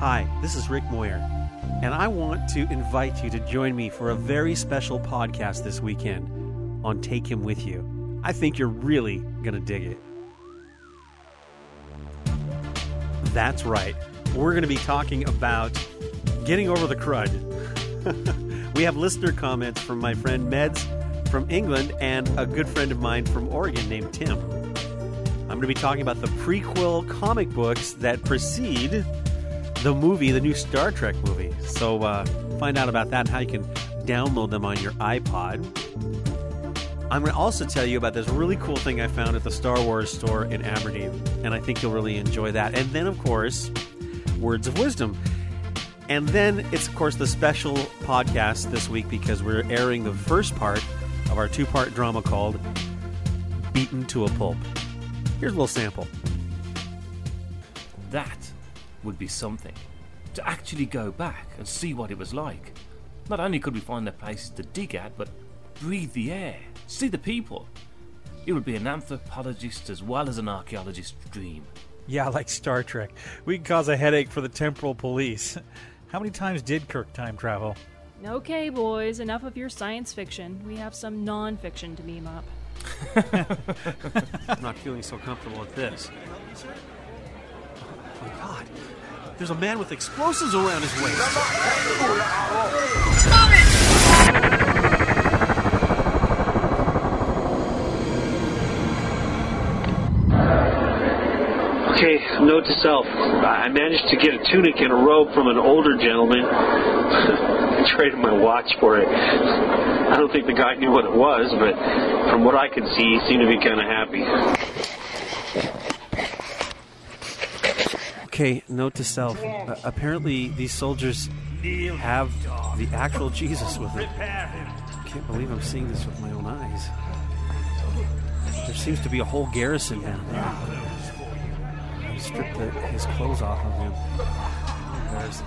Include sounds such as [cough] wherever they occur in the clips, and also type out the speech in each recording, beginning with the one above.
Hi, this is Rick Moyer, and I want to invite you to join me for a very special podcast this weekend on Take Him With You. I think you're really going to dig it. That's right. We're going to be talking about getting over the crud. [laughs] we have listener comments from my friend Meds from England and a good friend of mine from Oregon named Tim. I'm going to be talking about the prequel comic books that precede the movie, the new Star Trek movie. So uh, find out about that and how you can download them on your iPod. I'm going to also tell you about this really cool thing I found at the Star Wars store in Aberdeen, and I think you'll really enjoy that. And then, of course, words of wisdom. And then it's, of course, the special podcast this week because we're airing the first part of our two part drama called Beaten to a Pulp. Here's a little sample. That would be something. To actually go back and see what it was like. Not only could we find the places to dig at, but breathe the air, see the people. It would be an anthropologist as well as an archaeologist's dream. Yeah, [laughs] like Star Trek. We can cause a headache for the temporal police. [laughs] How many times did Kirk time travel? Okay, boys, enough of your science fiction. We have some non fiction to meme up. [laughs] I'm not feeling so comfortable with this. There's a man with explosives around his waist. Okay, note to self. I managed to get a tunic and a robe from an older gentleman. [laughs] I traded my watch for it. I don't think the guy knew what it was, but from what I could see, he seemed to be kind of happy. Okay, note to self. Uh, apparently, these soldiers have the actual [laughs] Jesus with them. Can't believe I'm seeing this with my own eyes. There seems to be a whole garrison down there. He stripped the, his clothes off of him. There's.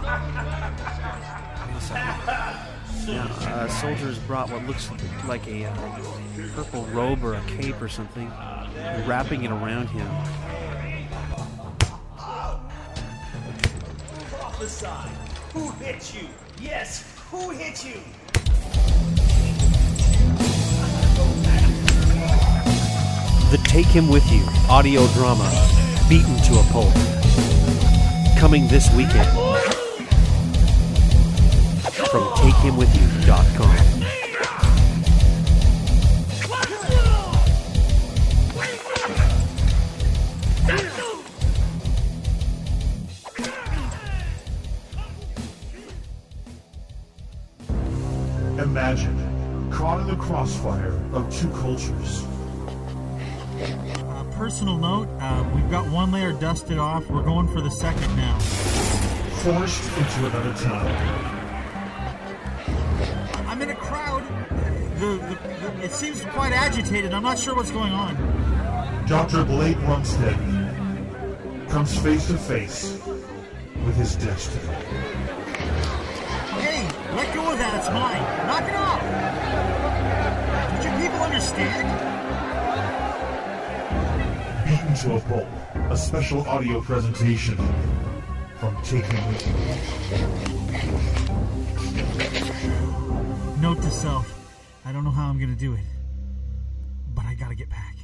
Yeah, uh, soldiers brought what looks like a uh, purple robe or a cape or something, wrapping it around him. Who hit you? Yes, who hit you? The Take Him With You audio drama, Beaten to a Pulp. Coming this weekend from TakeHimWithYou.com. Imagine caught in the crossfire of two cultures. Uh, personal note, uh, we've got one layer dusted off. We're going for the second now. Forced into another time. I'm in a crowd. The, the, the, it seems quite agitated. I'm not sure what's going on. Dr. Blake Rumstead comes face to face with his destiny. Hey, let go of that. It's mine. Knock it off. Did you people understand? Beaten to a Pulp, a special audio presentation from Taking With Note to self. I don't know how I'm gonna do it, but I gotta get back.